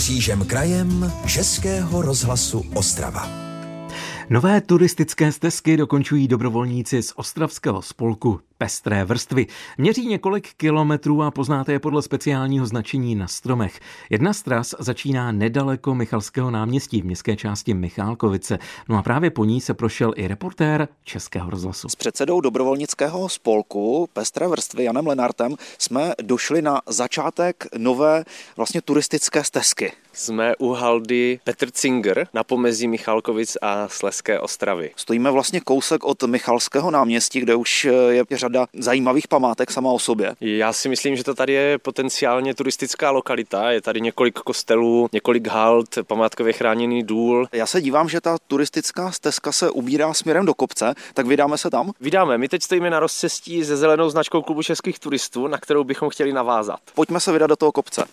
křížem krajem Českého rozhlasu Ostrava. Nové turistické stezky dokončují dobrovolníci z Ostravského spolku Pestré vrstvy. Měří několik kilometrů a poznáte je podle speciálního značení na stromech. Jedna z tras začíná nedaleko Michalského náměstí v městské části Michálkovice. No a právě po ní se prošel i reportér Českého rozhlasu. S předsedou dobrovolnického spolku Pestré vrstvy Janem Lenartem jsme došli na začátek nové vlastně turistické stezky. Jsme u haldy Petr Cinger na pomezí Michalkovic a Sleské Ostravy. Stojíme vlastně kousek od Michalského náměstí, kde už je řada zajímavých památek sama o sobě. Já si myslím, že to tady je potenciálně turistická lokalita. Je tady několik kostelů, několik halt, památkově chráněný důl. Já se dívám, že ta turistická stezka se ubírá směrem do kopce, tak vydáme se tam? Vydáme. My teď stojíme na rozcestí se zelenou značkou klubu českých turistů, na kterou bychom chtěli navázat. Pojďme se vydat do toho kopce.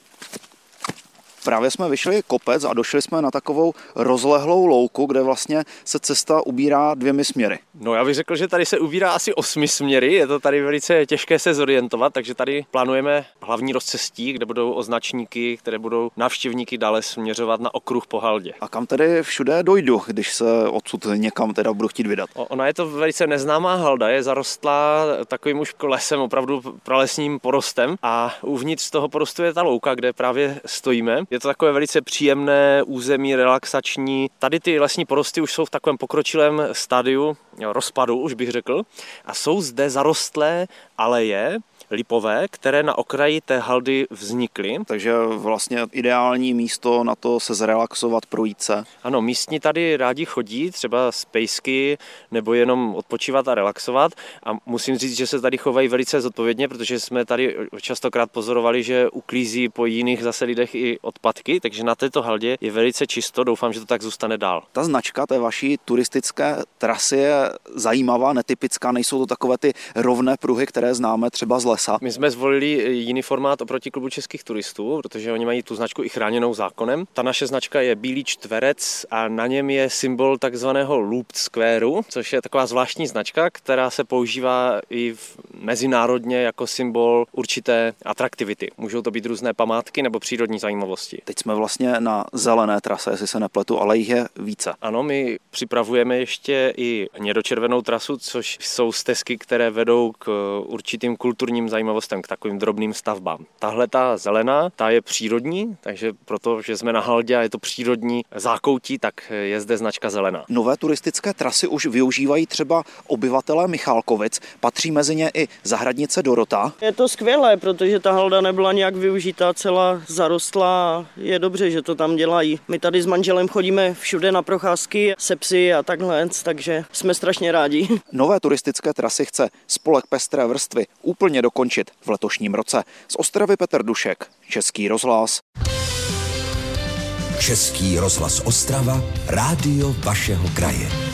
Právě jsme vyšli kopec a došli jsme na takovou rozlehlou louku, kde vlastně se cesta ubírá dvěmi směry. No já bych řekl, že tady se ubírá asi osmi směry, je to tady velice těžké se zorientovat, takže tady plánujeme hlavní rozcestí, kde budou označníky, které budou návštěvníky dále směřovat na okruh po Haldě. A kam tedy všude dojdu, když se odsud někam teda budu chtít vydat? O, ona je to velice neznámá Halda, je zarostlá takovým už lesem, opravdu pralesním porostem a uvnitř toho porostu je ta louka, kde právě stojíme. Je to takové velice příjemné území, relaxační. Tady ty lesní porosty už jsou v takovém pokročilém stádiu rozpadu, už bych řekl. A jsou zde zarostlé aleje, lipové, které na okraji té haldy vznikly. Takže vlastně ideální místo na to se zrelaxovat, projít se. Ano, místní tady rádi chodí, třeba z pejsky, nebo jenom odpočívat a relaxovat. A musím říct, že se tady chovají velice zodpovědně, protože jsme tady častokrát pozorovali, že uklízí po jiných zase lidech i odpadky, takže na této haldě je velice čisto. Doufám, že to tak zůstane dál. Ta značka té vaší turistické trasy je zajímavá, netypická, nejsou to takové ty rovné pruhy, které známe třeba z lesa. My jsme zvolili jiný formát oproti klubu českých turistů, protože oni mají tu značku i chráněnou zákonem. Ta naše značka je bílý čtverec a na něm je symbol takzvaného Loop Squareu, což je taková zvláštní značka, která se používá i v mezinárodně jako symbol určité atraktivity. Můžou to být různé památky nebo přírodní zajímavosti. Teď jsme vlastně na zelené trase, jestli se nepletu, ale jich je více. Ano, my připravujeme ještě i nědočervenou trasu, což jsou stezky, které vedou k určitým kulturním zajímavostem, k takovým drobným stavbám. Tahle ta zelená, ta je přírodní, takže proto, že jsme na Haldě a je to přírodní zákoutí, tak je zde značka zelená. Nové turistické trasy už využívají třeba obyvatelé Michálkovic. Patří mezi ně i zahradnice Dorota. Je to skvělé, protože ta halda nebyla nějak využitá, celá zarostla. Je dobře, že to tam dělají. My tady s manželem chodíme všude na procházky se psy a takhle, takže jsme strašně rádi. Nové turistické trasy chce spolek Pestré vrstvy úplně dokončit v letošním roce. Z Ostravy Petr Dušek, Český rozhlas. Český rozhlas Ostrava, rádio vašeho kraje.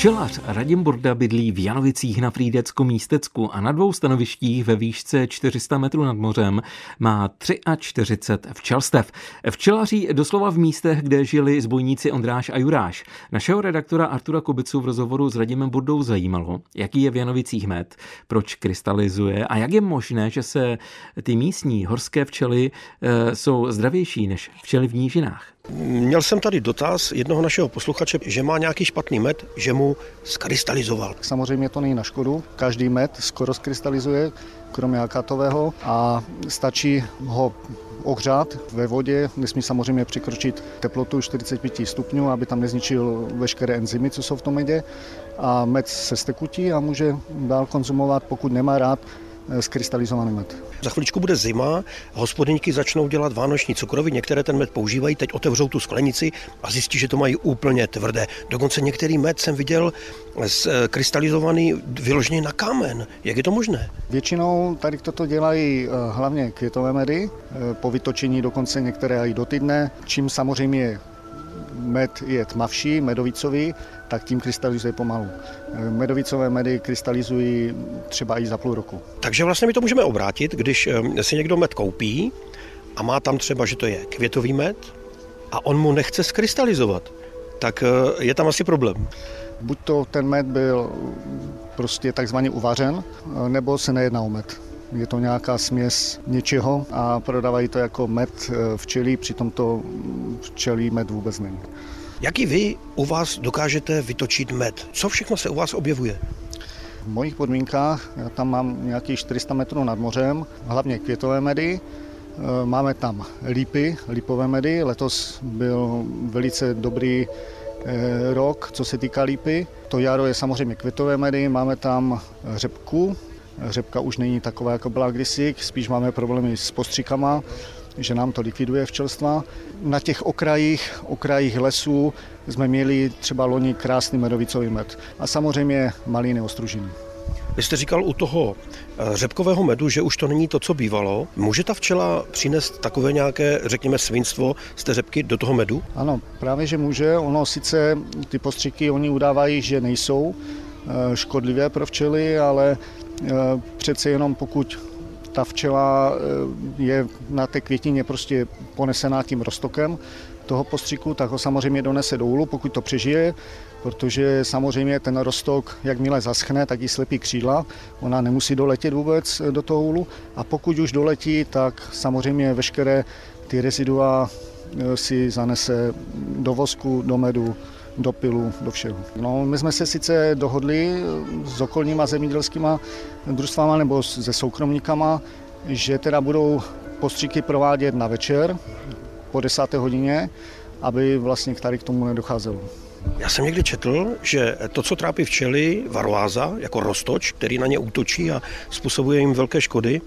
Včelař Radim Burda bydlí v Janovicích na Frýdecku místecku a na dvou stanovištích ve výšce 400 metrů nad mořem má 43 včelstev. Včelaří doslova v místech, kde žili zbojníci Ondráš a Juráš. Našeho redaktora Artura Kubicu v rozhovoru s Radimem Burdou zajímalo, jaký je v Janovicích med, proč krystalizuje a jak je možné, že se ty místní horské včely e, jsou zdravější než včely v nížinách. Měl jsem tady dotaz jednoho našeho posluchače, že má nějaký špatný med, že mu skrystalizoval. Samozřejmě to není na škodu, každý med skoro skrystalizuje, kromě akatového a stačí ho ohřát ve vodě, nesmí samozřejmě překročit teplotu 45 stupňů, aby tam nezničil veškeré enzymy, co jsou v tom medě. A med se stekutí a může dál konzumovat, pokud nemá rád skrystalizovaný med. Za chviličku bude zima, hospodyňky začnou dělat vánoční cukroví, některé ten med používají, teď otevřou tu sklenici a zjistí, že to mají úplně tvrdé. Dokonce některý med jsem viděl eh, krystalizovaný vyloženě na kámen. Jak je to možné? Většinou tady toto dělají eh, hlavně květové medy, eh, po vytočení dokonce některé i do týdne, čím samozřejmě med je tmavší, medovicový, tak tím krystalizuje pomalu. Medovicové medy krystalizují třeba i za půl roku. Takže vlastně my to můžeme obrátit, když eh, si někdo med koupí a má tam třeba, že to je květový med a on mu nechce skrystalizovat, tak eh, je tam asi problém. Buď to ten med byl prostě takzvaně uvařen, nebo se nejedná o med. Je to nějaká směs něčeho a prodávají to jako med včelí, přitom to včelí med vůbec není. Jaký vy u vás dokážete vytočit med? Co všechno se u vás objevuje? V mojich podmínkách, já tam mám nějakých 400 metrů nad mořem, hlavně květové medy, e, Máme tam lípy, lípové medy. Letos byl velice dobrý e, rok, co se týká lípy. To jaro je samozřejmě květové medy, máme tam řepku. Řepka už není taková, jako byla kdysi, spíš máme problémy s postřikama že nám to likviduje včelstva. Na těch okrajích, okrajích lesů jsme měli třeba loni krásný medovicový med. A samozřejmě maliny ostružiny. Vy jste říkal u toho eh, řepkového medu, že už to není to, co bývalo. Může ta včela přinést takové nějaké, řekněme, svinstvo z té řepky do toho medu? Ano, právě že může. Ono sice ty postřiky oni udávají, že nejsou eh, škodlivé pro včely, ale eh, přece jenom pokud ta včela eh, je na té květině prostě ponesená tím roztokem toho postřiku, tak ho samozřejmě donese do úlu, pokud to přežije, protože samozřejmě ten rostok, jakmile zaschne, tak ji slepí křídla, ona nemusí doletět vůbec do toho úlu. A pokud už doletí, tak samozřejmě veškeré ty rezidua eh, si zanese do vosku, do medu, do pilu, do všeho. No, my jsme se sice dohodli s okolníma zemědělskýma družstvama nebo se soukromníkama, že teda budou postříky provádět na večer po desáté hodině, aby vlastně tady k tomu nedocházelo. Já jsem někdy četl, že to, co trápí včely, varoáza, jako roztoč, který na ně útočí a způsobuje jim velké škody,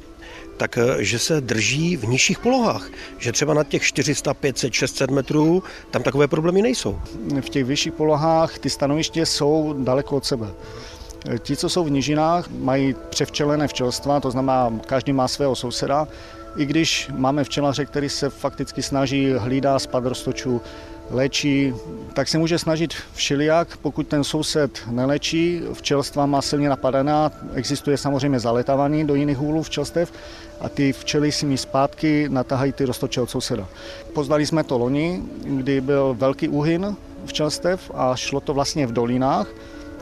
tak eh, že se drží v nižších polohách. Že třeba na těch 400, 500, 600 metrů tam takové problémy nejsou. V těch vyšších polohách ty stanoviště jsou daleko od sebe. Eh, ti, co jsou v nížinách, mají převčelené včelstva, to znamená, každý má svého souseda. I když máme včelaře, který se fakticky snaží hlídá spad roztočů, léčí, tak se může snažit všelijak, pokud ten soused nelečí, včelstva má silně napadená, existuje samozřejmě zaletávání do jiných hůlů včelstev a ty včely si mi zpátky natahají ty roztoče od souseda. Poznali jsme to loni, kdy byl velký úhyn včelstev a šlo to vlastně v dolinách,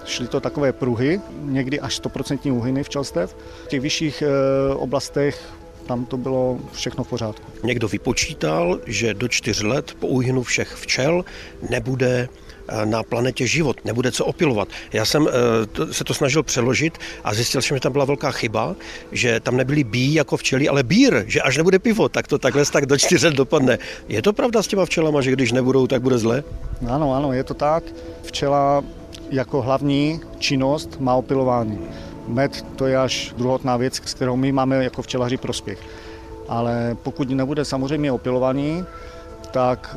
Šly to takové pruhy, někdy až 100% úhyny včelstev. V těch vyšších eh, oblastech tam to bylo všechno v pořádku. Někdo vypočítal, že do čtyř let po úhynu všech včel nebude eh, na planetě život, nebude co opilovat. Já jsem eh, se to snažil přeložit a zjistil jsem, že tam byla velká chyba, že tam nebyly bí jako včely, ale bír, že až nebude pivo, tak to takhle tak do čtyř let dopadne. Je to pravda s těma včelama, že když nebudou, tak bude zle? Ano, ano, je to tak. Včela jako hlavní činnost má opilování. Med to je až druhotná věc, s kterou my máme jako včelaři prospěch. Ale pokud nebude samozřejmě opilovaný, tak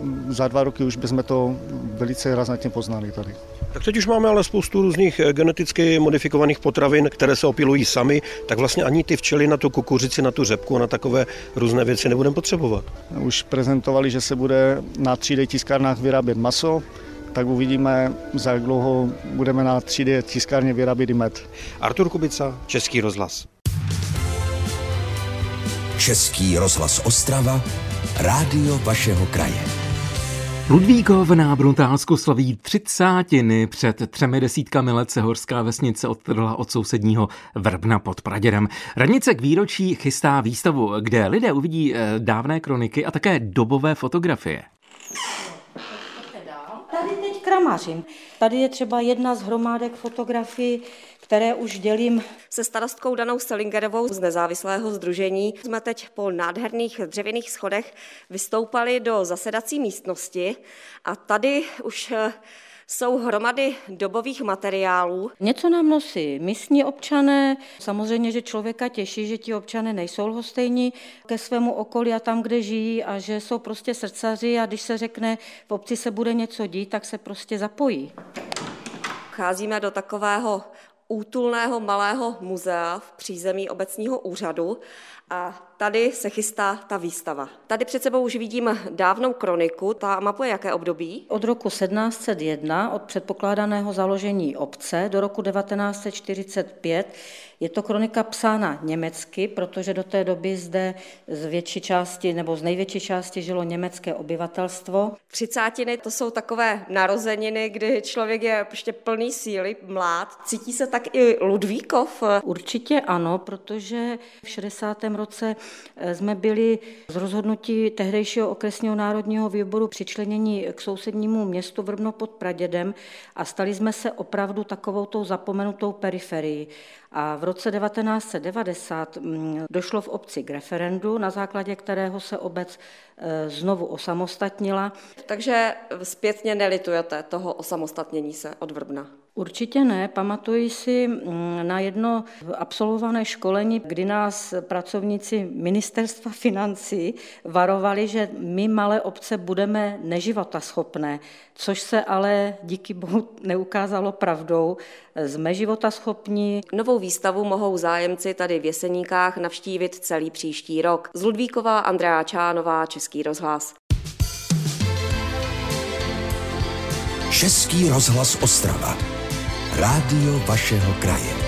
mm, za dva roky už bychom to velice razantně poznali tady. Tak teď už máme ale spoustu různých eh, geneticky modifikovaných potravin, které se opilují sami, tak vlastně ani ty včely na tu kukuřici, na tu řepku, na takové různé věci nebudeme potřebovat. Už prezentovali, že se bude na 3D tiskárnách vyrábět maso, tak uvidíme, za jak dlouho budeme na 3D tiskárně vyrábět med. Artur Kubica, Český rozhlas. Český rozhlas Ostrava, rádio vašeho kraje. Ludvíkov na Bruntálsku slaví třicátiny. Před třemi desítkami let se horská vesnice odtrhla od sousedního Vrbna pod Praděrem. Radnice k výročí chystá výstavu, kde lidé uvidí eh, dávné kroniky a také dobové fotografie kramařím. Tady je třeba jedna z hromádek fotografií, které už dělím se starostkou Danou Selingerovou z nezávislého združení. Jsme teď po nádherných dřevěných schodech vystoupali do zasedací místnosti a tady už eh, jsou hromady dobových materiálů. Něco nám nosí místní občané. Samozřejmě, že člověka těší, že ti občané nejsou lhostejní ke svému okolí a tam, kde žijí a že jsou prostě srdcaři a když se řekne, v obci se bude něco dít, tak se prostě zapojí. Cházíme do takového útulného malého muzea v přízemí obecního úřadu A tady se chystá ta výstava. Tady před sebou už vidím dávnou kroniku. Ta mapuje jaké období? Od roku 1701, od předpokládaného založení obce, do roku 1945 je to kronika psána německy, protože do té doby zde z větší části nebo z největší části žilo německé obyvatelstvo. Třicátiny to jsou takové narozeniny, kdy člověk je prostě plný síly, mlád. Cítí se tak i Ludvíkov? Určitě ano, protože v 60. roce eh, jsme byli z rozhodnutí tehdejšího okresního národního výboru přičlenění k sousednímu městu Vrbno pod Pradědem a stali jsme se opravdu takovou tou zapomenutou periferii. A v roce 1990 mm, došlo v obci k referendu, na základě kterého se obec e, znovu osamostatnila. Takže zpětně nelitujete toho osamostatnění se od Vrbna? Určitě ne. Pamatuji si mm, na jedno absolvované školení, kdy nás pracovníci ministerstva financí varovali, že my malé obce budeme neživotaschopné, což se ale díky bohu neukázalo pravdou. Jsme životaschopní. Novou výstavu mohou zájemci tady v Jeseníkách navštívit celý příští rok. Z Ludvíková Andrea Čánová, Český rozhlas. Český rozhlas Ostrava. Rádio vašeho kraje.